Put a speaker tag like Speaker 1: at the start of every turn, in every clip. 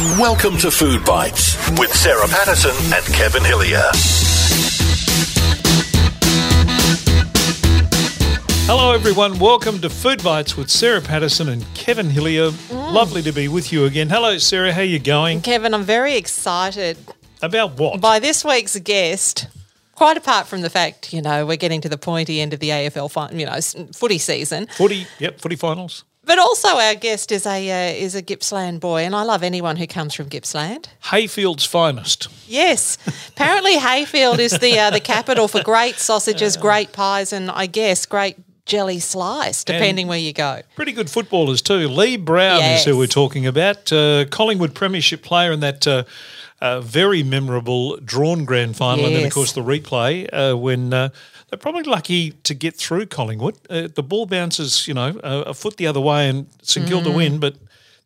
Speaker 1: Welcome to Food Bites with Sarah Patterson and Kevin Hillier.
Speaker 2: Hello, everyone. Welcome to Food Bites with Sarah Patterson and Kevin Hillier. Mm. Lovely to be with you again. Hello, Sarah. How you going?
Speaker 3: Kevin, I'm very excited
Speaker 2: About what?
Speaker 3: by this week's guest. Quite apart from the fact, you know, we're getting to the pointy end of the AFL, fin- you know, s- footy season,
Speaker 2: footy. Yep, footy finals.
Speaker 3: But also our guest is a uh, is a Gippsland boy, and I love anyone who comes from Gippsland.
Speaker 2: Heyfield's finest.
Speaker 3: Yes, apparently Heyfield is the uh, the capital for great sausages, great pies, and I guess great jelly slice, depending where you go.
Speaker 2: Pretty good footballers too. Lee Brown is who we're talking about. Uh, Collingwood Premiership player in that uh, uh, very memorable drawn grand final, and then of course the replay uh, when uh, they're probably lucky to get through Collingwood. Uh, the ball bounces, you know, a, a foot the other way, and St Kilda
Speaker 3: Mm.
Speaker 2: win, but.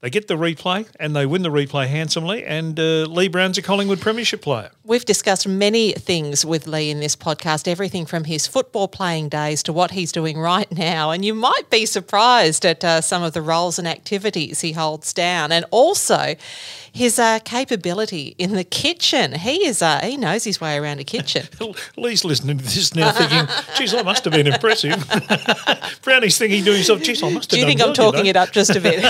Speaker 2: They get the replay and they win the replay handsomely. And uh, Lee Brown's a Collingwood Premiership player.
Speaker 3: We've discussed many things with Lee in this podcast, everything from his football playing days to what he's doing right now. And you might be surprised at uh, some of the roles and activities he holds down, and also his uh, capability in the kitchen. He is uh, he knows his way around a kitchen.
Speaker 2: Lee's listening to this now thinking, geez, I must have been impressive. Brownie's thinking to himself, geez, I must have
Speaker 3: Do you think I'm talking
Speaker 2: know.
Speaker 3: it up just a bit?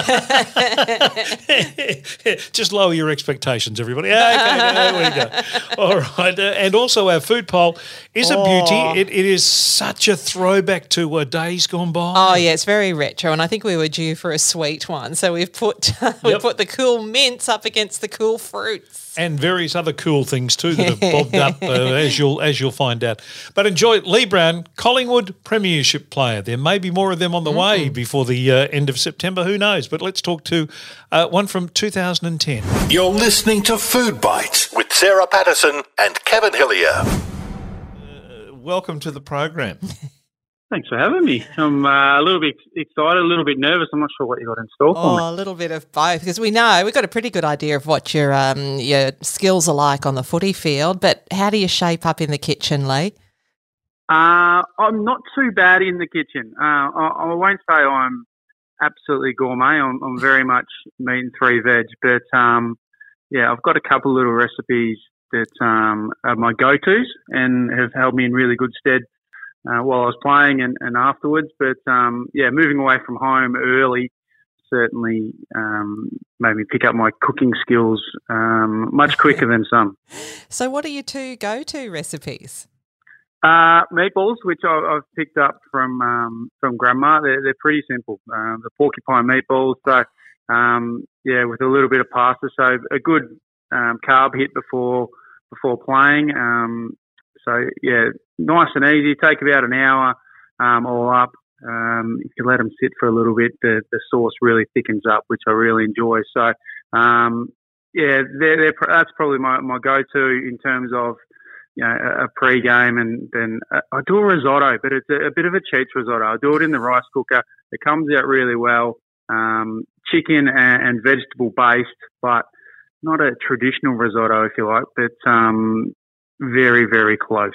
Speaker 2: Just lower your expectations, everybody. Okay, there we go. All right. uh, and also, our food poll is a
Speaker 3: Oh.
Speaker 2: beauty. It, it is such a throwback to uh, days gone by.
Speaker 3: Oh yeah, it's very retro, and I think we were due for a sweet one. So we've put we
Speaker 2: Yep.
Speaker 3: put the cool mints up against the cool fruits.
Speaker 2: And various other cool things too that have bobbed up uh, as you'll as you'll find out. But enjoy Lee Brown, Collingwood Premiership player. There may be more of them on the way before the uh, end of September. Who knows? But let's talk to uh, one from 2010.
Speaker 1: You're listening to Food Bites with Sarah Patterson and Kevin Hillier.
Speaker 2: Welcome to the program.
Speaker 4: Thanks for having me. I'm uh, a little bit excited, a little bit nervous. I'm not sure what you got in store for me.
Speaker 3: Oh, a little bit of both because we know we've got a pretty good idea of what your um, your skills are like on the footy field. But how do you shape up in the kitchen, Lee?
Speaker 4: Uh, I'm not too bad in the kitchen. Uh, I, I won't say I'm absolutely gourmet. I'm, I'm very much meat and three veg, but um, yeah, I've got a couple little recipes that um, are my go-tos and have held me in really good stead uh, while I was playing and, and afterwards. But um, yeah, moving away from home early certainly um, made me pick up my cooking skills um, much quicker than some.
Speaker 3: So, what are your two go to recipes?
Speaker 4: Uh, meatballs, which I, I've picked up from um, from Grandma, they're, they're pretty simple. Um, the porcupine meatballs, so um, yeah, with a little bit of pasta, so a good um, carb hit before before playing. So yeah, nice and easy. Take about an hour um, all up. Um, if you let them sit for a little bit, the, the sauce really thickens up, which I really enjoy. So um, yeah, they're, they're, that's probably my, my go-to in terms of you know, a, a pre-game, and then uh, I do a risotto, but it's a, a bit of a cheats risotto. I do it in the rice cooker. It comes out really well. Um, chicken and, and vegetable based, but not a traditional risotto, if you like, but um, very, very close.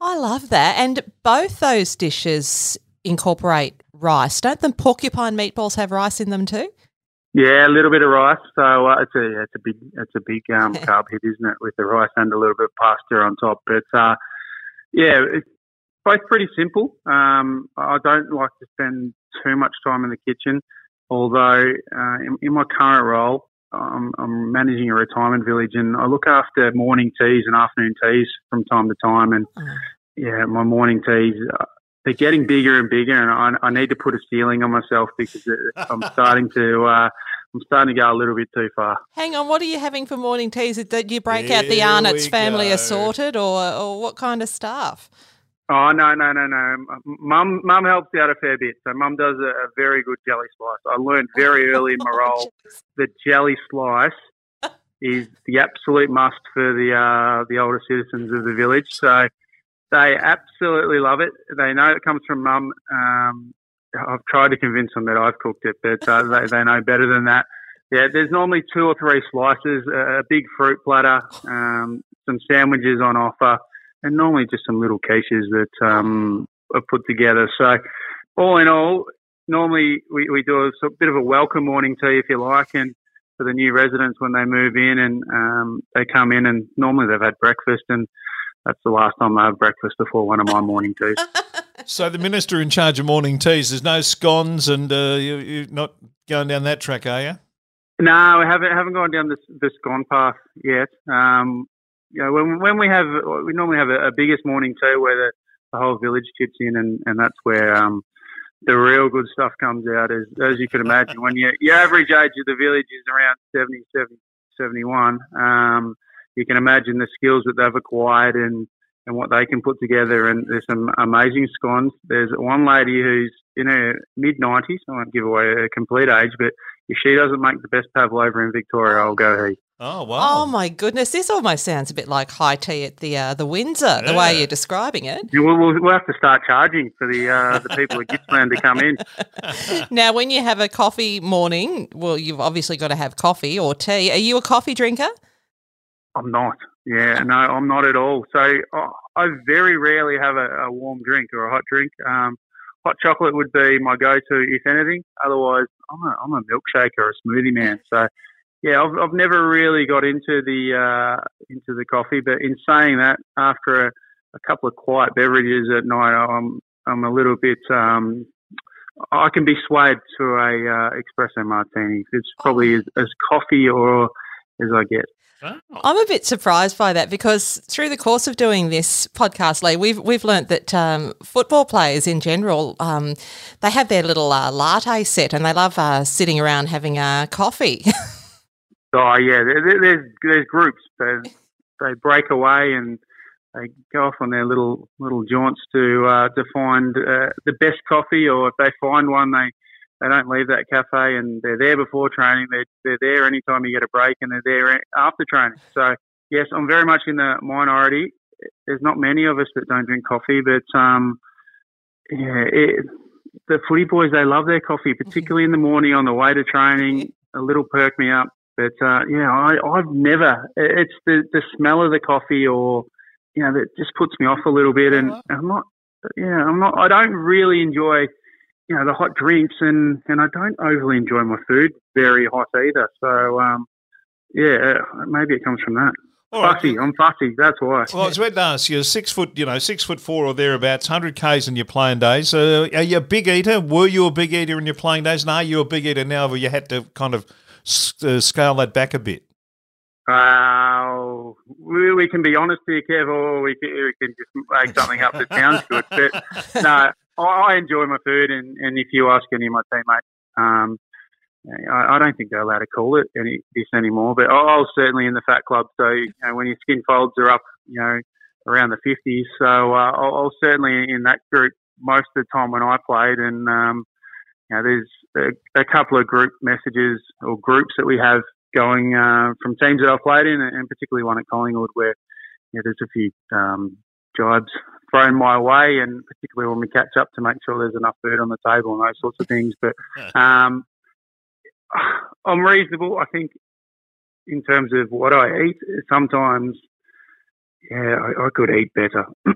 Speaker 3: I love that. And both those dishes incorporate rice. Don't the porcupine meatballs have rice in them too?
Speaker 4: Yeah, a little bit of rice. So uh, it's a it's a big it's a big um, carb hit, isn't it? With the rice and a little bit of pasta on top. But uh, yeah, it's both pretty simple. Um, I don't like to spend too much time in the kitchen, although uh, in, in my current role, I'm, I'm managing a retirement village, and I look after morning teas and afternoon teas from time to time. And
Speaker 3: Oh.
Speaker 4: yeah, my morning teas. Uh, they're getting bigger and bigger, and I, I need to put a ceiling on myself because I'm starting to uh, I'm starting to go a little bit too far.
Speaker 3: Hang on, what are you having for morning teas? Did you break out the Arnott's family
Speaker 2: go.
Speaker 3: assorted or, or what kind of stuff?
Speaker 4: Oh no no no no! Mum mum helps out a fair bit. So mum does a, a very good jelly slice. I learned very early in my role that jelly slice is the absolute must for the uh, the older citizens of the village. So they absolutely love it. They know it comes from mum. Um, I've tried to convince them that I've cooked it, but uh, they, they know better than that. Yeah, there's normally two or three slices, a, a big fruit platter, um, some sandwiches on offer, and normally just some little quiches that um, are put together. So, all in all, normally we, we do a sort bit of a welcome morning tea, if you like, and for the new residents when they move in, and um, they come in and normally they've had breakfast, and that's the last time they have breakfast before one of my morning teas.
Speaker 2: So the minister in charge of morning teas, there's no scones, and uh, you, you're not going down that track, are you?
Speaker 4: No, we haven't haven't gone down this the scone path yet. Um, you know, when when we have we normally have a, a biggest morning too, where the, the whole village chips in, and, and that's where um, the real good stuff comes out. As as you can imagine, when you, your average age of the village is around 70, 70 71, um, you can imagine the skills that they've acquired and and what they can put together. And there's some amazing scones. There's one lady who's in her mid 90s. I won't give away her complete age, but if she doesn't make the best pavlova in Victoria, I'll go he.
Speaker 2: Oh wow!
Speaker 3: Oh my goodness, this almost sounds a bit like high tea at the uh, the Windsor. The way you're describing it.
Speaker 4: Yeah, We'll, we'll, we'll have to start charging for the uh, the people at Gippsland to come in.
Speaker 3: Now, when you have a coffee morning, well, you've obviously got to have coffee or tea. Are you a coffee drinker?
Speaker 4: I'm not. Yeah, no, I'm not at all. So I, I very rarely have a, a warm drink or a hot drink. Um, hot chocolate would be my go-to, if anything. Otherwise, I'm a, I'm a milkshake or a smoothie man. So yeah, I've, I've never really got into the uh, into the coffee. But in saying that, after a, a couple of quiet beverages at night, I'm I'm a little bit. Um, I can be swayed to a uh, espresso martini. It's probably as, as coffee or as I get.
Speaker 2: Oh.
Speaker 3: I'm a bit surprised by that because through the course of doing this podcast, Lee, we've we've learnt that um, football players in general, um, they have their little uh, latte set and they love uh, sitting around having a coffee.
Speaker 4: Oh yeah, there, there- there's there's groups that they break away and they go off on their little little jaunts to uh, to find uh, the best coffee, or if they find one, they they don't leave that cafe and they're there before training. They're they're there anytime you get a break, and they're there after training. So yes, I'm very much in the minority. There's not many of us that don't drink coffee, but um, yeah, it, the footy boys they love their coffee, particularly in the morning on the way to training. A little perk me up. But uh, yeah, I, I've never. It's the the smell of the coffee, or you know, that just puts me off a little bit. And I'm not. Yeah, I'm not. I don't really enjoy, you know, the hot drinks, and and I don't overly enjoy my food very hot either. So um, yeah, maybe it comes from that.
Speaker 2: All right.
Speaker 4: Fussy. I'm fussy. That's why.
Speaker 2: Well, I was about to ask you, six foot, you know, six foot four or thereabouts, hundred k's in your playing days. Uh, are you a big eater? Were you a big eater in your playing days? And are you a big eater now? Where you had to kind of uh, scale that back a bit.
Speaker 4: Uh, we, we can be honest here, Kev, or we can, we can just make something up that sounds good. But no, I, I enjoy my food, and, and if you ask any of my teammates, um, I, I don't think they're allowed to call it any this anymore. But I, I was certainly in the fat club, so you know, when your skin folds are up, you know, around the fifties. So uh, I, I was certainly in that group most of the time when I played, and um, you know, there's a, a couple of group messages or groups that we have going uh, from teams that I've played in, and particularly one at Collingwood where you know, there's a few um, jibes thrown my way, and particularly when we catch up to make sure there's enough food on the table and those sorts of things. But um, I'm reasonable, I think, in terms of what I eat. Sometimes, yeah, I, I could eat better,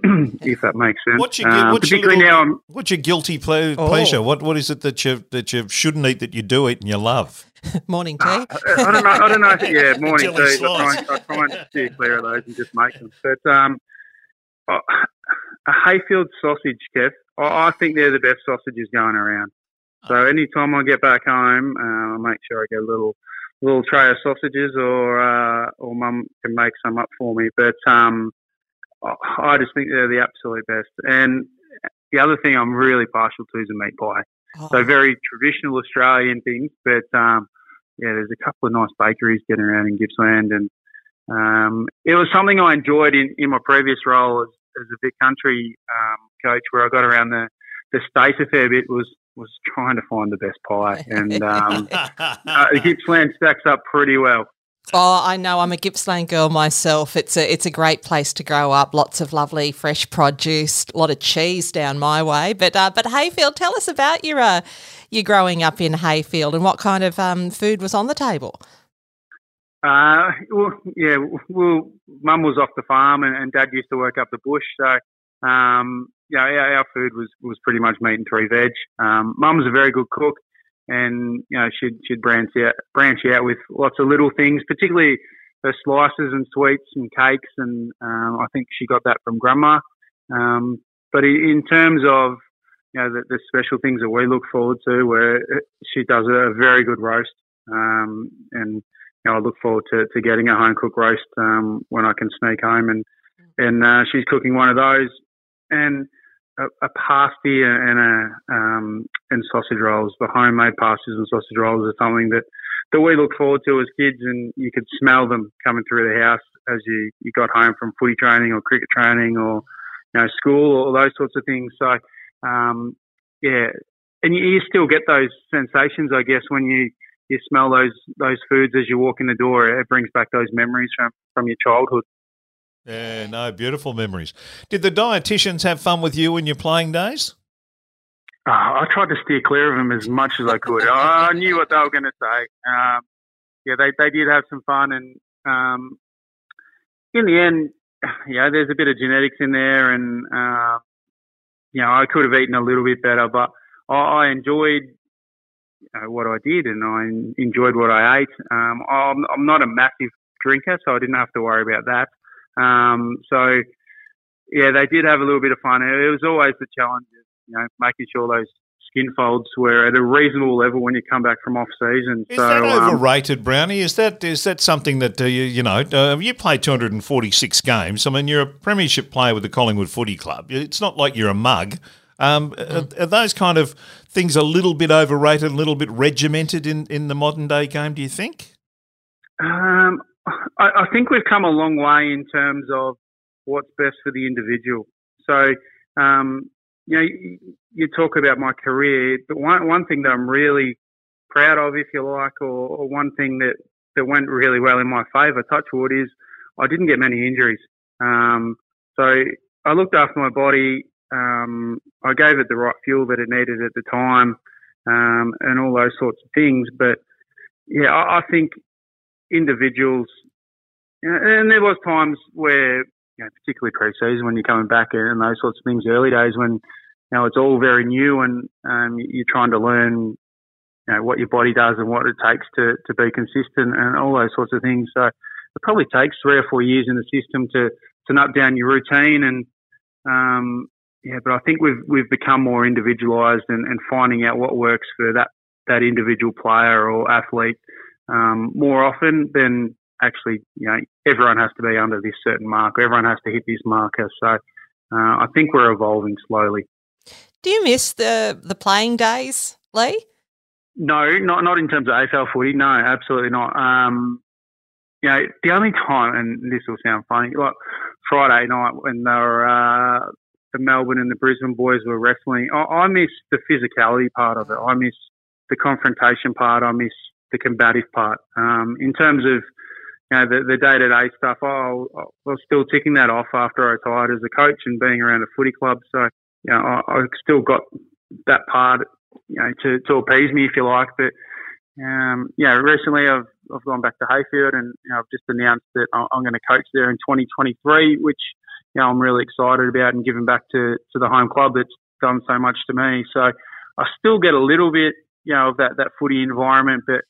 Speaker 4: if that makes sense.
Speaker 2: What's your,
Speaker 4: Um,
Speaker 2: what's your
Speaker 4: particularly
Speaker 2: little-
Speaker 4: now,
Speaker 2: what's your guilty ple-
Speaker 3: Oh.
Speaker 2: pleasure? What what is it that you that you shouldn't eat that you do eat and you love?
Speaker 3: Morning tea.
Speaker 4: I I don't know. I don't know. If, yeah, morning
Speaker 2: Jelly
Speaker 4: teas. I try, and, I try and steer clear of those and just make them. But um, uh, a Heyfield sausage, Kev. I, I think they're the best sausages going around. So anytime I get back home, uh, I make sure I get a little little tray of sausages, or uh, or Mum can make some up for me. But um, I just think they're the absolute best. And the other thing I'm really partial to is a meat pie.
Speaker 3: Oh,
Speaker 4: So very traditional Australian things, but um, yeah, there's a couple of nice bakeries getting around in Gippsland, and um, it was something I enjoyed in, in my previous role as, as a Vic Country um, coach, where I got around the, the state a fair bit. Was was trying to find the best pie, and um, uh, Gippsland stacks up pretty well.
Speaker 3: Oh, I know. I'm a Gippsland girl myself. It's a it's a great place to grow up. Lots of lovely fresh produce, a lot of cheese down my way. But uh, but Heyfield, tell us about your uh, your growing up in Heyfield and what kind of um, food was on the table.
Speaker 4: Uh, well, yeah, well, Mum was off the farm, and, and Dad used to work up the bush, so um, yeah, our, our food was was pretty much meat and three veg. Um, Mum's a very good cook. and you know she'd she'd branch out branch out with lots of little things, particularly her slices and sweets and cakes, and um, I think she got that from grandma. Um, but in terms of you know the, the, special things that we look forward to, where she does a very good roast, um, and you know I look forward to, to getting a home cooked roast um, when I can sneak home, and and uh, she's cooking one of those, and a, a pasty and a um, and sausage rolls. The homemade pasties and sausage rolls are something that that we look forward to as kids, and you could smell them coming through the house as you you got home from footy training or cricket training or you know school or those sorts of things. So um, yeah, and you, you still get those sensations, I guess, when you you smell those those foods as you walk in the door. It brings back those memories from from your childhood.
Speaker 2: Yeah, no, beautiful memories. Did the dietitians have fun with you in your playing days?
Speaker 4: Uh, I tried to steer clear of them as much as I could. I knew what they were going to say. Um, yeah, they, they did have some fun, and um, in the end, yeah, there's a bit of genetics in there, and uh, you know, I could have eaten a little bit better, but I, I enjoyed you know, what I did, and I enjoyed what I ate. Um, I'm, I'm not a massive drinker, so I didn't have to worry about that. Um, so yeah, they did have a little bit of fun. It was always the challenge, you know, making sure those skin folds were at a reasonable level when you come back from off season.
Speaker 2: Is so, that um, overrated, um, Brownie? Is that is that something that uh, you you know uh, you play 246 games? I mean, you're a premiership player with the Collingwood Footy Club. It's not like you're a mug. Um, mm. are, are, those kind of things a little bit overrated, a little bit regimented in, in the modern day game? Do you think?
Speaker 4: Um, I, I, think we've come a long way in terms of what's best for the individual. So, um, you know, you, you, talk about my career, but one, one thing that I'm really proud of, if you like, or, or one thing that, that went really well in my favour, touchwood, is I didn't get many injuries. Um, so I looked after my body. Um, I gave it the right fuel that it needed at the time, um, and all those sorts of things. But yeah, I, I think individuals, and there was times where, you know, particularly pre-season when you're coming back and those sorts of things, early days when, you know, it's all very new and um, you're trying to learn, you know, what your body does and what it takes to, to be consistent and all those sorts of things. So it probably takes three or four years in the system to, to nut down your routine and, um, yeah, but I think we've we've become more individualised and, and finding out what works for that that individual player or athlete um, more often than actually, you know, everyone has to be under this certain marker. Everyone has to hit this marker. So uh, I think we're evolving slowly.
Speaker 3: Do you miss the the playing days, Lee?
Speaker 4: No, not not in terms of AFL footy. No, absolutely not. Um, you know, the only time, and this will sound funny, like Friday night when they were uh, the Melbourne and the Brisbane boys were wrestling. I, I miss the physicality part of it. I miss the confrontation part. I miss the combative part. Um, in terms of you know the day to day stuff, I was still ticking that off after I retired as a coach and being around a footy club. So you know I, I still got that part you know to, to appease me if you like. But um, yeah, recently I've I've gone back to Heyfield and you know, I've just announced that I'm going to coach there in 2023, which you know I'm really excited about and giving back to to the home club that's done so much to me. So I still get a little bit you know of that that footy environment, but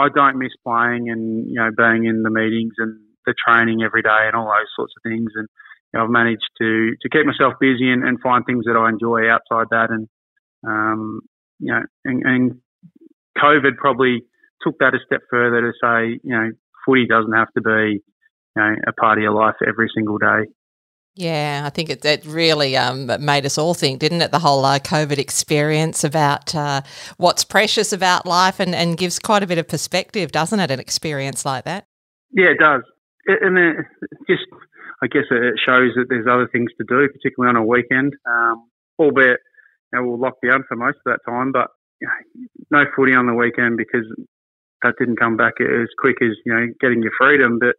Speaker 4: I don't miss playing and you know being in the meetings and the training every day and all those sorts of things. And you know, I've managed to to keep myself busy and, and find things that I enjoy outside that. And um, you know, and, and COVID probably took that a step further to say, you know, footy doesn't have to be you know a part of your life every single day.
Speaker 3: Yeah, I think it, it really um, made us all think, didn't it? The whole uh, COVID experience about uh, what's precious about life and, and gives quite a bit of perspective, doesn't it? An experience like that.
Speaker 4: Yeah, it does. And it just, I guess it shows that there's other things to do, particularly on a weekend, um, albeit you know, we'll lock down for most of that time, but you know, no footy on the weekend because that didn't come back as quick as, you know, getting your freedom. But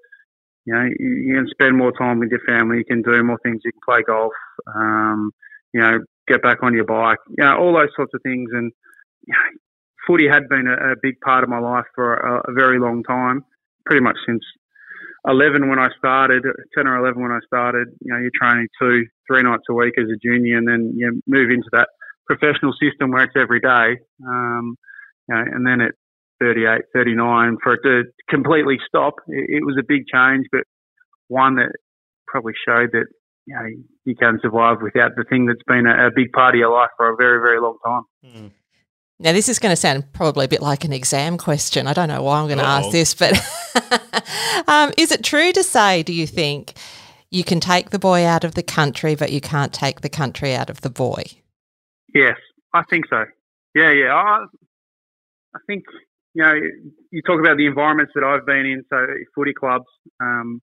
Speaker 4: you know, you can spend more time with your family. You can do more things. You can play golf. Um, you know, get back on your bike. You know, all those sorts of things. And you know, footy had been a, a, big part of my life for a, a, very long time, pretty much since 11 when I started, 10 or 11 when I started. You know, you're training two, three nights a week as a junior, and then you move into that professional system where it's every day. Um, you know, and then at 38, 39, for it to completely stop, it, it was a big change, but one that probably showed that you know you can survive without the thing that's been a, a big part of your life for a very, very long time.
Speaker 3: Mm. Now, this is going to sound probably a bit like an exam question. I don't know why I'm going to Uh-oh. ask this, but um, is it true to say, do you think, you can take the boy out of the country, but you can't take the country out of the boy?
Speaker 4: Yes, I think so. Yeah, yeah. I, I think, you know, you talk about the environments that I've been in, so footy clubs, um,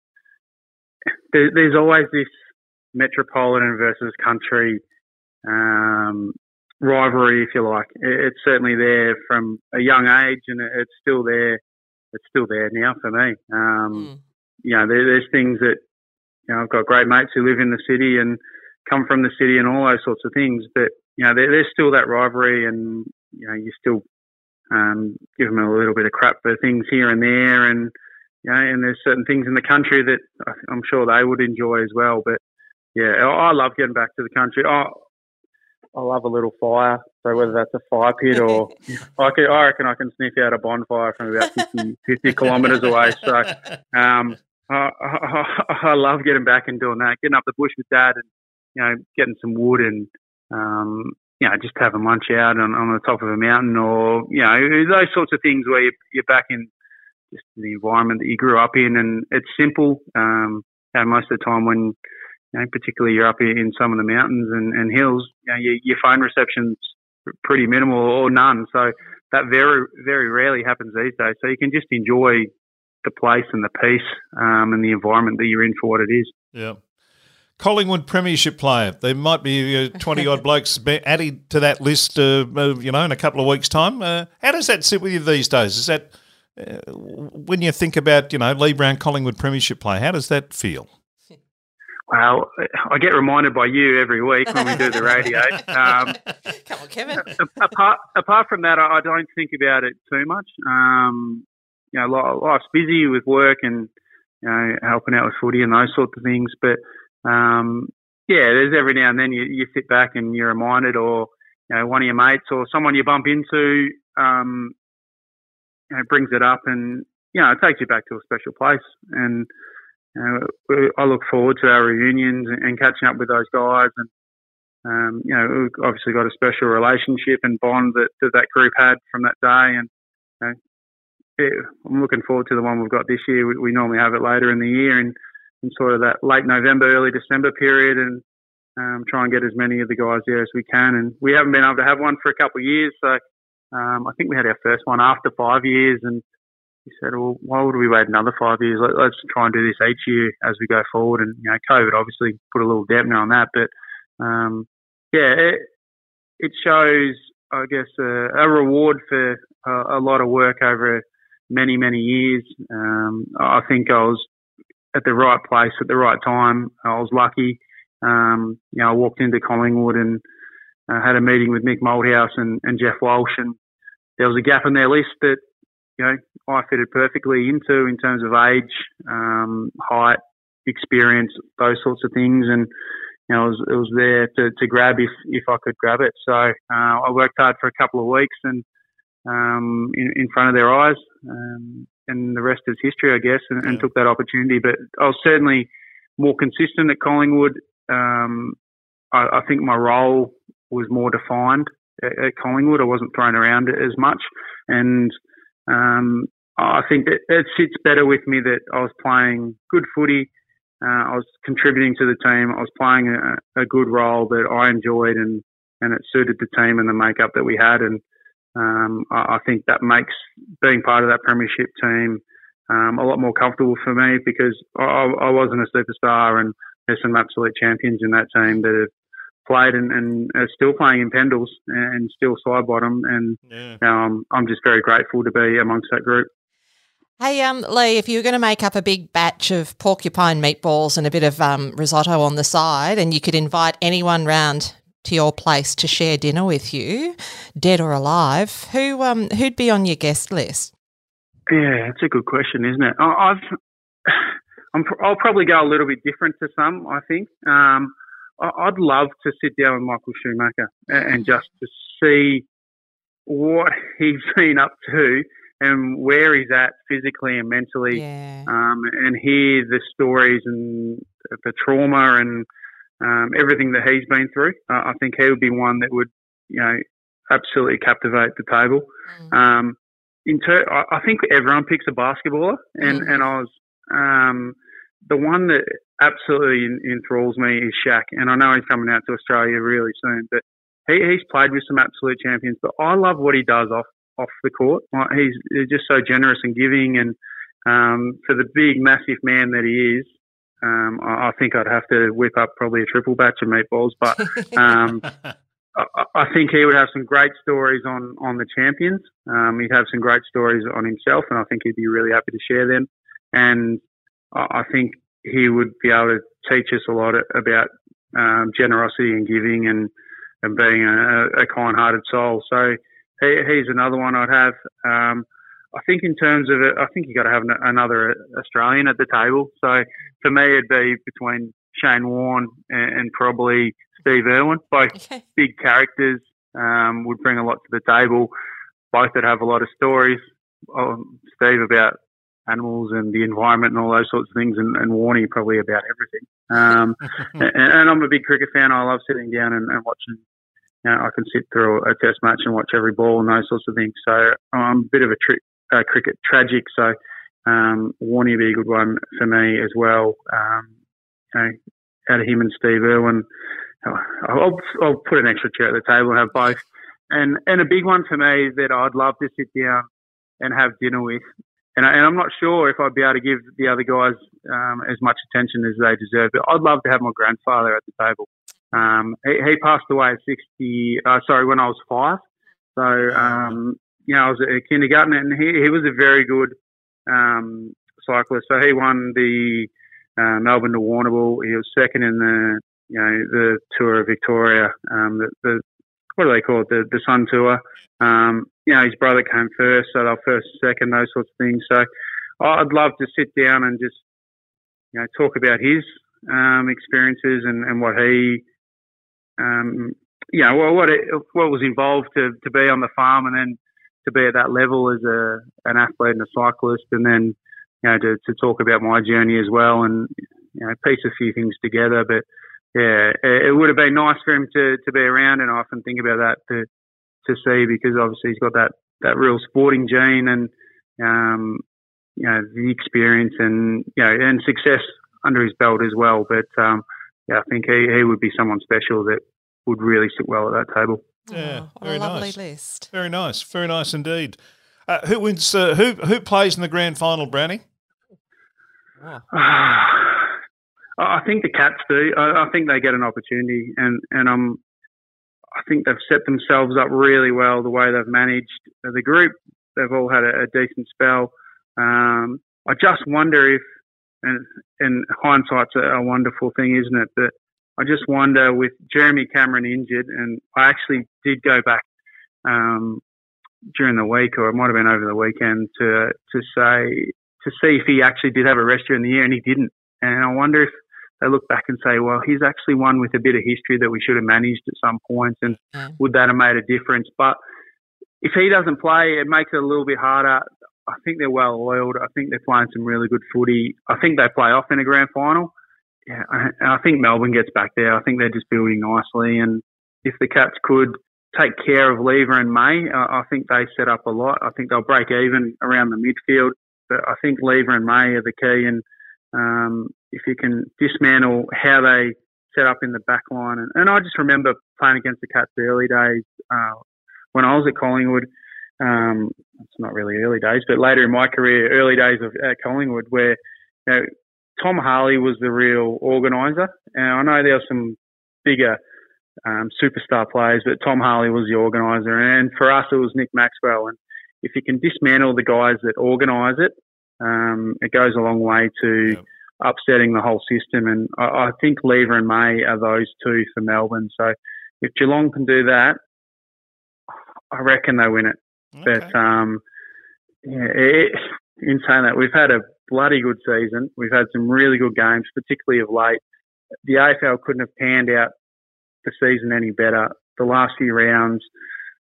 Speaker 4: there, there's always this metropolitan versus country um, rivalry, if you like. It's certainly there from a young age, and it's still there. It's still there now for me. Um, mm. You know, there, there's things that you know I've got great mates who live in the city and come from the city and all those sorts of things. But you know, there, there's still that rivalry, and you know, you still um, give them a little bit of crap for things here and there, and you know, and there's certain things in the country that I'm sure they would enjoy as well. But yeah, I love getting back to the country. I, I love a little fire. So whether that's a fire pit or I, can, I reckon I can sniff out a bonfire from about 50, 50 kilometres away. So um, I, I, I, love getting back and doing that, getting up the bush with dad and, you know, getting some wood and, um, you know, just having lunch out on, on the top of a mountain or, you know, those sorts of things where you're, back in just the environment that you grew up in and it's simple. Um, know, most of the time when, you know, particularly you're up in some of the mountains and, and hills, you know, your, your phone reception's pretty minimal or none. So that very, very rarely happens these days. So you can just enjoy the place and the peace um, and the environment that you're in for what it is.
Speaker 2: Yeah. Collingwood Premiership player. There might be uh, 20 odd blokes added to that list, uh, you know, in a couple of weeks' time. Uh, how does that sit with you these days? Is that, uh, when you think about, you know, Lee Brown Collingwood Premiership player, how does that feel?
Speaker 4: Well, I get reminded by you every week when we do the radio.
Speaker 3: Um, Come on, Kevin.
Speaker 4: apart, apart from that, I don't think about it too much. Um, you know, life's busy with work and you know helping out with footy and those sorts of things. But um, yeah, there's every now and then you, you sit back and you're reminded, or you know, one of your mates or someone you bump into, um, you know, brings it up, and you know, it takes you back to a special place. And you know, I look forward to our reunions and, catching up with those guys. And um, you know, we've obviously got a special relationship and bond that that, that group had from that day. And you know, I'm looking forward to the one we've got this year. We, we normally have it later in the year and in sort of that late November, early December period, and um, try and get as many of the guys there as we can. And we haven't been able to have one for a couple of years, so um, I think we had our first one after five years, and we said, well, why would we wait another five years? Let, us try and do this each year as we go forward. And you know, COVID obviously put a little dampener on that, but um, yeah, it, it shows, I guess, a, a reward for a, a lot of work over many, many years. Um, I think I was at the right place at the right time. I was lucky. Um, you know, I walked into Collingwood and uh, had a meeting with Mick Malthouse and, and Geoff Walsh, and there was a gap in their list that you know I fitted perfectly into in terms of age, um, height, experience, those sorts of things, and you know, it was, it was there to, to grab if if I could grab it. So uh, I worked hard for a couple of weeks and um, in, in front of their eyes. Um, and the rest is history, I guess, and, and, took that opportunity. But I was certainly more consistent at Collingwood. Um, I, I, think my role was more defined at, at, Collingwood. I wasn't thrown around as much, and um, I think that it sits better with me that I was playing good footy. Uh, I was contributing to the team. I was playing a, a good role that I enjoyed, and and it suited the team and the makeup that we had. And um, I, I, think that makes being part of that premiership team um, a lot more comfortable for me because I, I, wasn't a superstar and there's some absolute champions in that team that have played and, and are still playing in Pendles and Steele Sidebottom and yeah. um, I'm just very grateful to be amongst that group.
Speaker 3: Hey, um, Lee, if you were going to make up a big batch of porcupine meatballs and a bit of um, risotto on the side, and you could invite anyone round to your place to share dinner with you, dead or alive, who um who'd be on your guest list?
Speaker 4: Yeah, that's a good question, isn't it? I've I'm, I'll probably go a little bit different to some. I think um, I'd love to sit down with Michael Schumacher and just to see what he's been up to and where he's at physically and mentally,
Speaker 3: Yeah.
Speaker 4: um, and hear the stories and the trauma and um, everything that he's been through. Uh, I think he would be one that would, you know, absolutely captivate the table.
Speaker 3: Mm.
Speaker 4: Um, in ter- I I think everyone picks a basketballer, and,
Speaker 3: Mhm.
Speaker 4: and I was um, the one that absolutely en- enthralls me is Shaq, and I know he's coming out to Australia really soon, but he, he's played with some absolute champions. But I love what he does off off the court. Like, He's, he's just so generous and giving, and um, for the big, massive man that he is. Um, I, I think I'd have to whip up probably a triple batch of meatballs, but um, I, I think he would have some great stories on, on the champions. Um, he'd have some great stories on himself, and I think he'd be really happy to share them. And I, I think he would be able to teach us a lot about um, generosity and giving and, and being a, a kind-hearted soul. So he, he's another one I'd have. I think in terms of it, I think you got to have an, another Australian at the table. So for me, it'd be between Shane Warne and, and probably Steve Irwin. Both
Speaker 3: Okay.
Speaker 4: big characters um, would bring a lot to the table. Both that have a lot of stories. Um, Steve about animals and the environment and all those sorts of things, and, and Warney probably about everything. Um, and, and I'm a big cricket fan. I love sitting down and, and watching. You know, I can sit through a test match and watch every ball and those sorts of things. So I'm a bit of a tri- uh, cricket tragic. So um, Warney would be a good one for me as well. Um, you know, out of him and Steve Irwin, I'll, I'll put an extra chair at the table and have both. And and a big one for me that I'd love to sit down and have dinner with. And, I, and I'm not sure if I'd be able to give the other guys um, as much attention as they deserve. But I'd love to have my grandfather at the table. Um, he, he passed away at 60. Uh, sorry, when I was five. So um, you know, I was at kindergarten, and he, he was a very good um, cyclist. So he won the uh, Melbourne to Warrnambool. He was second in the you know the Tour of Victoria. Um, the, the what do they call it? The the Sun Tour. Um, you know, his brother came first, so they're first, second, those sorts of things. So I'd love to sit down and just you know talk about his um, experiences and, and what he um, you know what what, it, what was involved to, to be on the farm and then to be at that level as a an athlete and a cyclist, and then you know to, to talk about my journey as well and you know piece a few things together. But yeah, it, it would have been nice for him to, to be around, and I often think about that to to see because obviously he's got that, that real sporting gene and um, you know the experience and you know and success under his belt as well. But um, yeah, I think he, he would be someone special that would really sit well at that table.
Speaker 2: Yeah,
Speaker 3: Oh, what
Speaker 2: very
Speaker 3: a lovely
Speaker 2: nice.
Speaker 3: list.
Speaker 2: Very nice, very nice indeed. Uh, who wins? Uh, who who plays in the grand final, Brownie?
Speaker 4: I think the Cats do. I, I think they get an opportunity, and and um, I think they've set themselves up really well the way they've managed the group. They've all had a, a decent spell. Um, I just wonder if, and, and hindsight's a, a wonderful thing, isn't it? But I just wonder with Jeremy Cameron injured, and I actually did go back um, during the week, or it might have been over the weekend, to to say to see if he actually did have a rest during the year, and he didn't. And I wonder if they look back and say, well, he's actually one with a bit of history that we should have managed at some points, and would that have made a difference? But if he doesn't play, it makes it a little bit harder. I think they're well oiled. I think they're playing some really good footy. I think they play off in a grand final. Yeah, I- I think Melbourne gets back there. I think they're just building nicely, and if the Cats could take care of Lever and May, I I think they set up a lot. I think they'll break even around the midfield, but I think Lever and May are the key. And um, if you can dismantle how they set up in the back line, and, and I just remember playing against the Cats early days uh, when I was at Collingwood. Um, it's not really early days, but later in my career, early days of at Collingwood, where you know, Tom Harley was the real organizer, and I know there were some bigger um, superstar players, but Tom Harley was the organizer, and for us it was Nick Maxwell. And if you can dismantle the guys that organise it, um, it goes a long way to
Speaker 2: Yep.
Speaker 4: upsetting the whole system. And I, I think Lever and May are those two for Melbourne. So if Geelong can do that, I reckon they win it.
Speaker 2: Okay.
Speaker 4: But um, yeah, it, in saying that, we've had a bloody good season. We've had some really good games, particularly of late. The AFL couldn't have panned out the season any better. The last few rounds,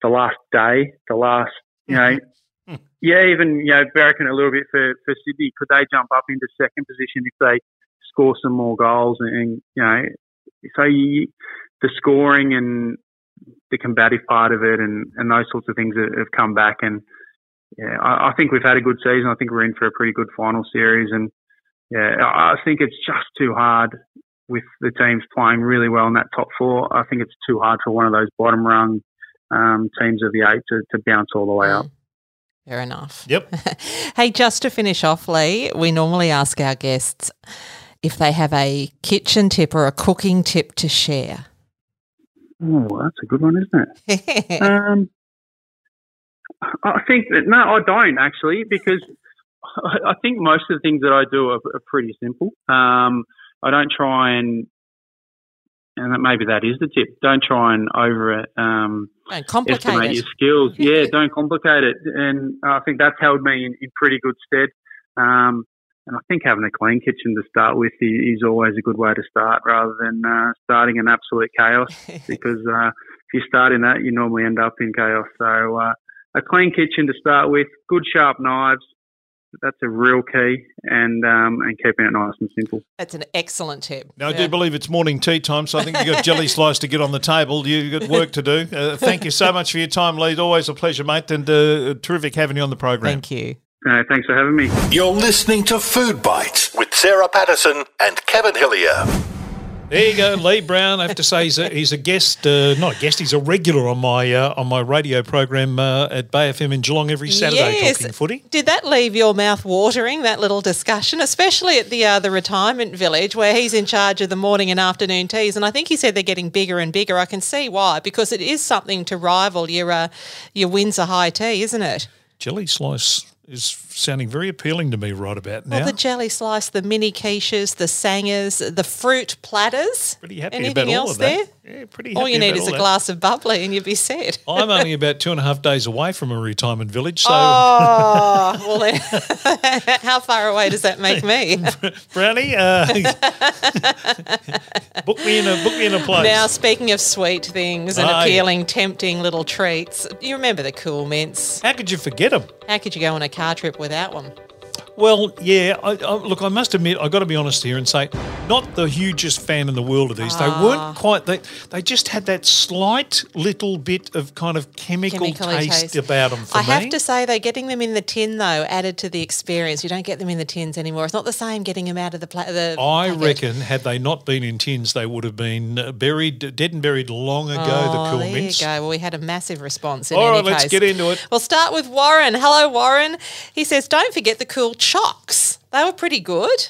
Speaker 4: the last day, the last, you know, yeah, even you know, barracking a little bit for for Sydney. Could they jump up into second position if they score some more goals? And, and you know, so you, the scoring and the combative part of it, and and those sorts of things have, have come back. And yeah, I, I think we've had a good season. I think we're in for a pretty good final series, and yeah, I think it's just too hard with the teams playing really well in that top four. I think it's too hard for one of those bottom rung um, teams of the eight to, to bounce all the way up.
Speaker 3: Fair enough.
Speaker 2: Yep.
Speaker 3: hey, just to finish off, Lee, we normally ask our guests if they have a kitchen tip or a cooking tip to share.
Speaker 4: Oh, that's a good one, isn't it? um, I think that no, I don't actually, because I think most of the things that I do are, are pretty simple. Um, I don't try and, and that maybe that is the tip. Don't try and over um,
Speaker 3: Don't complicate
Speaker 4: your skills. Yeah, don't complicate it. And I think that's held me in, in pretty good stead. Um, and I think having a clean kitchen to start with is always a good way to start rather than uh, starting in absolute chaos because uh, if you start in that, you normally end up in chaos. So uh, a clean kitchen to start with, good sharp knives. That's a real key, and um, and keeping it nice and simple.
Speaker 3: That's an excellent tip.
Speaker 2: Now, I
Speaker 3: Yeah.
Speaker 2: do believe it's morning tea time, so I think you've got jelly slice to get on the table. You've got work to do. Uh, thank you so much for your time, Lee. Always a pleasure, mate, and uh, terrific having you on the program.
Speaker 3: Thank you.
Speaker 4: Uh, thanks for having me.
Speaker 1: You're listening to Food Bites with Sarah Patterson and Kevin Hillier.
Speaker 2: There you go, Lee Brown. I have to say he's a, he's a guest, uh, not a guest. He's a regular on my uh, on my radio program uh, at Bay FM in Geelong every Saturday
Speaker 3: Yes.
Speaker 2: talking footy.
Speaker 3: Did that leave your mouth watering, that little discussion, especially at the uh, the retirement village where he's in charge of the morning and afternoon teas? And I think he said they're getting bigger and bigger. I can see why, because it is something to rival your uh, your Windsor High Tea, isn't it?
Speaker 2: Jelly slice is sounding very appealing to me right about now.
Speaker 3: Well, the jelly slice, the mini quiches, the sangers, the fruit platters.
Speaker 2: pretty happy
Speaker 3: Anything
Speaker 2: about all
Speaker 3: else
Speaker 2: of that.
Speaker 3: there?
Speaker 2: Yeah, pretty.
Speaker 3: All you need is a
Speaker 2: that.
Speaker 3: glass of bubbly and you'd be set.
Speaker 2: I'm only about two and a half days away from a retirement village, so
Speaker 3: Oh, well, then, how far away does that make me?
Speaker 2: Brownie, uh, book me in a book me in a place.
Speaker 3: Now, speaking of sweet things and
Speaker 2: Aye.
Speaker 3: appealing, tempting little treats, you remember the cool mints?
Speaker 2: How could you forget them?
Speaker 3: How could you go on a car trip without one?
Speaker 2: Well, yeah. I, I, look, I must admit, I got to be honest here and say, not the hugest fan in the world of these. They
Speaker 3: Ah.
Speaker 2: weren't quite. They they just had that slight little bit of kind of chemical taste,
Speaker 3: taste.
Speaker 2: about them for me.
Speaker 3: I
Speaker 2: me.
Speaker 3: have to say, though, getting them in the tin, though, added to the experience. You don't get them in the tins anymore. It's not the same getting them out of the, pla- the
Speaker 2: I
Speaker 3: packet.
Speaker 2: reckon, had they not been in tins, they would have been uh, buried, dead and buried long ago.
Speaker 3: Oh,
Speaker 2: the cool
Speaker 3: there
Speaker 2: mints.
Speaker 3: you go. Well, we had a massive response in
Speaker 2: All
Speaker 3: any
Speaker 2: right, let's
Speaker 3: case.
Speaker 2: get into it.
Speaker 3: We'll start with Warren. Hello, Warren. He says, don't forget the cool chocks. They were pretty good.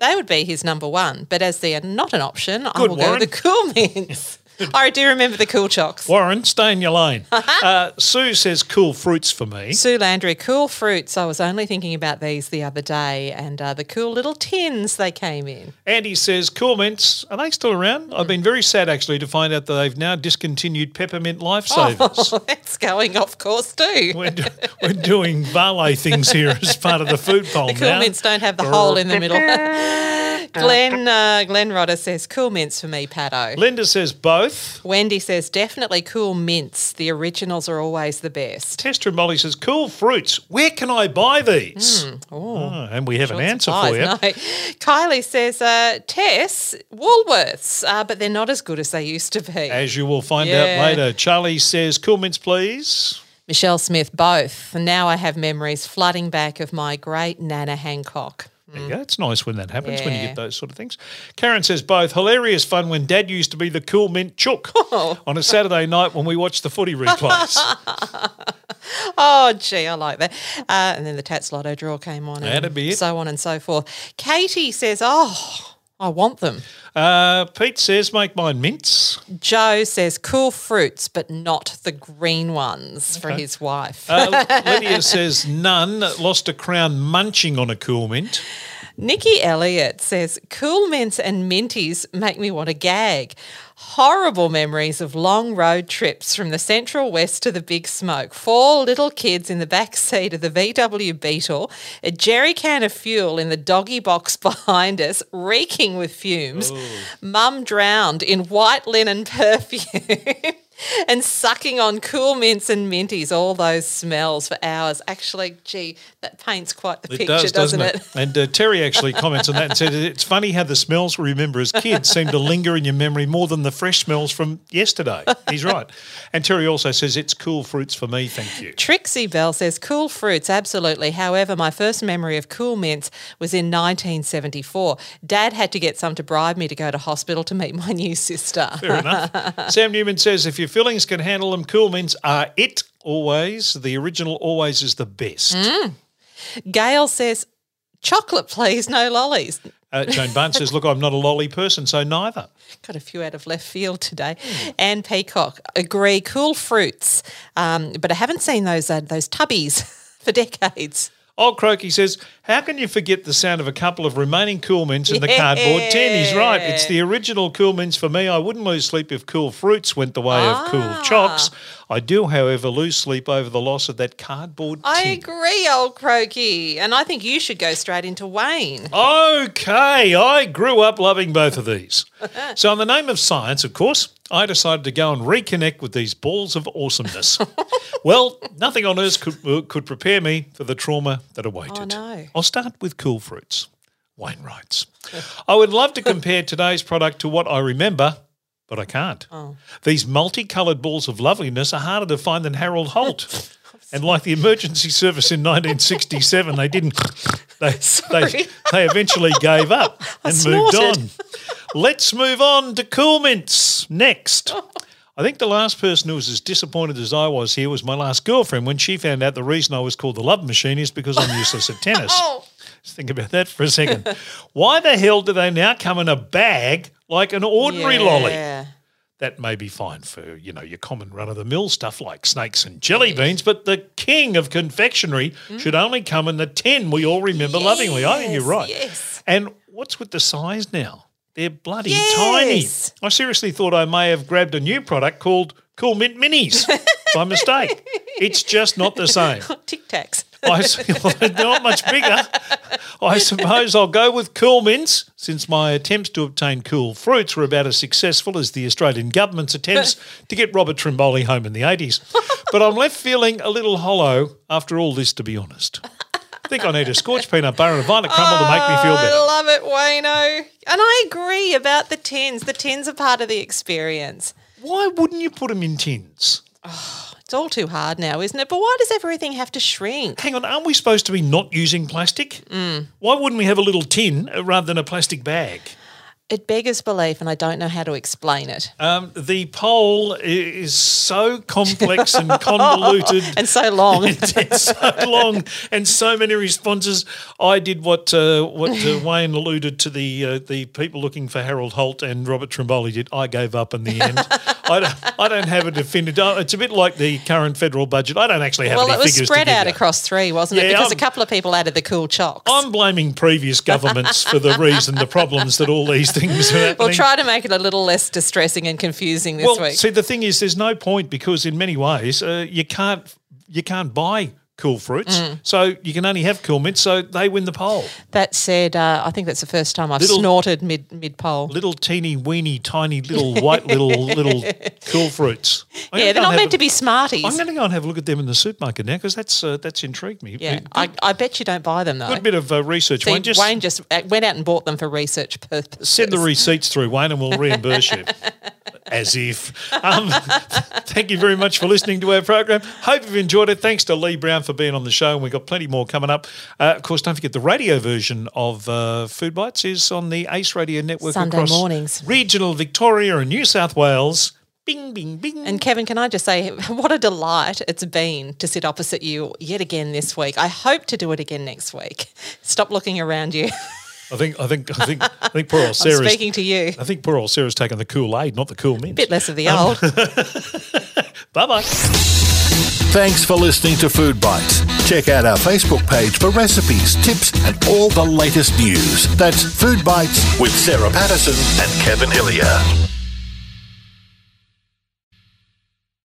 Speaker 3: They would be his number one. But as they are not an option, I
Speaker 2: Good,
Speaker 3: will go with the cool mints. I do remember the cool chocks.
Speaker 2: Warren, stay in your lane. uh, Sue says cool fruits for me.
Speaker 3: Sue Landry, cool fruits. I was only thinking about these the other day and uh, the cool little tins they came in.
Speaker 2: Andy says cool mints. Are they still around? I've been very sad actually to find out that they've now discontinued peppermint lifesavers.
Speaker 3: Oh, that's going off course too.
Speaker 2: We're, do- we're doing valet things here as part of the food poll
Speaker 3: The cool
Speaker 2: now.
Speaker 3: mints don't have the hole in the middle. Glenn uh, Glenn Rodder says cool mints for me, Pato.
Speaker 2: Linda says both.
Speaker 3: Wendy says definitely cool mints. The originals are always the best.
Speaker 2: Tester Molly says cool fruits. Where can I buy these? Oh, and we have an answer for you.
Speaker 3: No. Kylie says uh, Tess Woolworths, uh, but they're not as good as they used to be.
Speaker 2: As you will find
Speaker 3: Yeah.
Speaker 2: out later. Charlie says cool mints, please.
Speaker 3: Michelle Smith, both. And now I have memories flooding back of my great Nana Hancock.
Speaker 2: You go. It's nice when that happens, when you get those sort of things. Karen says both. Hilarious fun when Dad used to be the cool mint chook on a Saturday night when we watched the footy replays.
Speaker 3: Oh, gee, I like that. Uh, and then the Tats Lotto draw came on.
Speaker 2: That'd
Speaker 3: and
Speaker 2: be it.
Speaker 3: So on and so forth. Katie says, oh, I want them.
Speaker 2: uh, Pete says make mine mints.
Speaker 3: Joe says, cool fruits, but not the green ones for his wife.
Speaker 2: Uh, Lydia says none. Lost a crown munching on a cool mint.
Speaker 3: Nikki Elliott says, cool mints and minties make me want to gag. Horrible memories of long road trips from the Central West to the Big Smoke. Four little kids in the back seat of the VW Beetle, a jerry can of fuel in the doggy box behind us, reeking with fumes. Mum drowned in white linen perfume. and sucking on cool mints and minties, all those smells for hours. Actually, gee, that paints quite the
Speaker 2: It
Speaker 3: picture,
Speaker 2: does,
Speaker 3: doesn't,
Speaker 2: doesn't it? And uh, Terry actually comments on that and said it's funny how the smells we remember as kids seem to linger in your memory more than the fresh smells from yesterday. He's right. And Terry also says it's cool fruits for me, thank you.
Speaker 3: Trixie Bell says cool fruits, absolutely. However, my first memory of cool mints was in 1974. Dad had to get some to bribe me to go to hospital to meet my new sister.
Speaker 2: Fair enough. Sam Newman says if your fillings can handle them, cool mints are it always. The original always is the best.
Speaker 3: Mm. Gail says chocolate, please, no lollies.
Speaker 2: Uh, Jane Barnes says, look, I'm not a lolly person, so neither.
Speaker 3: Got a few out of left field today. Anne Peacock, agree, cool fruits, um, but I haven't seen those uh, those tubbies for decades.
Speaker 2: Old Croaky says, How can you forget the sound of a couple of remaining Cool Mints in the cardboard tin? He's right. It's the original Cool Mints for me. I wouldn't lose sleep if Cool Fruits went the way of Cool ah. Chocks. I do, however, lose sleep over the loss of that cardboard
Speaker 3: I
Speaker 2: tin.
Speaker 3: agree, old croaky, and I think you should go straight into Wayne.
Speaker 2: Okay, I grew up loving both of these. so, in the name of science, of course, I decided to go and reconnect with these balls of awesomeness. well, nothing on earth could, uh, could prepare me for the trauma that awaited.
Speaker 3: Oh, no.
Speaker 2: I'll start with cool fruits. Wayne writes, I would love to compare today's product to what I remember, but I can't.
Speaker 3: Oh.
Speaker 2: These multicoloured balls of loveliness are harder to find than Harold Holt. and like the emergency service in 1967, they didn't. They, they, they eventually gave up and moved on. Let's move on to Cool Mints next. I think the last person who was as disappointed as I was here was my last girlfriend when she found out the reason I was called the love machine is because I'm useless at tennis.
Speaker 3: Oh.
Speaker 2: Just think about that for a second. Why the hell do they now come in a bag like an ordinary lolly? That may be fine for, you know, your common run of the mill stuff like snakes and jelly beans, but the king of confectionery mm. should only come in the tin we all remember lovingly. I think you're right.
Speaker 3: yes.
Speaker 2: And what's with the size now? They're bloody
Speaker 3: Yes.
Speaker 2: tiny. I seriously thought I may have grabbed a new product called Cool Mint Minis by mistake. It's just not the same.
Speaker 3: Tic Tacs.
Speaker 2: I see, well, they're not much bigger. I suppose I'll go with cool mints since my attempts to obtain cool fruits were about as successful as the Australian government's attempts to get Robert Trimboli home in the 80s. But I'm left feeling a little hollow after all this, to be honest. I think I need a scorched peanut butter and a violet crumble to make me feel
Speaker 3: oh,
Speaker 2: better.
Speaker 3: I love it, Wayno. And I agree about the tins. The tins are part of the experience.
Speaker 2: Why wouldn't you put them in tins?
Speaker 3: Oh, It's all too hard now, isn't it? But why does everything have to shrink?
Speaker 2: Hang on, aren't we supposed to be not using plastic? Why wouldn't we have a little tin uh, rather than a plastic bag?
Speaker 3: It beggars belief, and I don't know how to explain it.
Speaker 2: Um, the poll is so complex and convoluted.
Speaker 3: And so long.
Speaker 2: it's so long and so many responses. I did what uh, what uh, Wayne alluded to the uh, the people looking for Harold Holt and Robert Trimboli did. I gave up in the end. I don't, I don't have a definitive. oh, It's a bit like the current federal budget. I don't actually have
Speaker 3: well,
Speaker 2: any
Speaker 3: it was
Speaker 2: figures
Speaker 3: spread out across three, wasn't it?
Speaker 2: Yeah,
Speaker 3: Because
Speaker 2: I'm-
Speaker 3: a couple of people added the cool chocks.
Speaker 2: I'm blaming previous governments for the reason, the problems that all these things are happening.
Speaker 3: we'll try to make it a little less distressing and confusing this
Speaker 2: well,
Speaker 3: week.
Speaker 2: see, the thing is, there's no point because in many ways uh, you can't you can't buy cool fruits,
Speaker 3: Mm.
Speaker 2: so you can only have cool mints. So they win the poll.
Speaker 3: that said, uh, I think that's the first time I've
Speaker 2: Little-
Speaker 3: snorted mid mid poll.
Speaker 2: Little teeny weeny tiny little white little little cool fruits.
Speaker 3: Yeah, they're not meant
Speaker 2: have
Speaker 3: to be smarties.
Speaker 2: I'm going to go and have a look at them in the supermarket now because that's uh, that's intrigued me.
Speaker 3: yeah,
Speaker 2: good,
Speaker 3: I, I bet you don't buy them though.
Speaker 2: good bit of uh, research.
Speaker 3: See,
Speaker 2: Wayne, just
Speaker 3: Wayne just uh, went out and bought them for research purposes.
Speaker 2: send the receipts through, Wayne, and we'll reimburse you. As if. Um, thank you very much for listening to our program. Hope you've enjoyed it. Thanks to Lee Brown for being on the show, and we've got plenty more coming up. Uh, of course, don't forget the radio version of uh, Food Bites is on the Ace Radio Network
Speaker 3: Sunday
Speaker 2: across
Speaker 3: mornings.
Speaker 2: regional Victoria and New South Wales. Bing, bing, bing.
Speaker 3: And Kevin, can I just say, what a delight it's been to sit opposite you yet again this week. I hope to do it again next week. Stop looking around you.
Speaker 2: I think, I think, I think, I think poor old
Speaker 3: I'm speaking to you.
Speaker 2: I think poor old Sarah's taken the Kool-Aid, not the Cool Mint.
Speaker 3: bit less of
Speaker 2: Um,
Speaker 3: the old.
Speaker 2: Bye bye.
Speaker 1: Thanks for listening to Food Bites. Check out our Facebook page for recipes, tips, and all the latest news. That's Food Bites with Sarah Patterson and Kevin Hillier.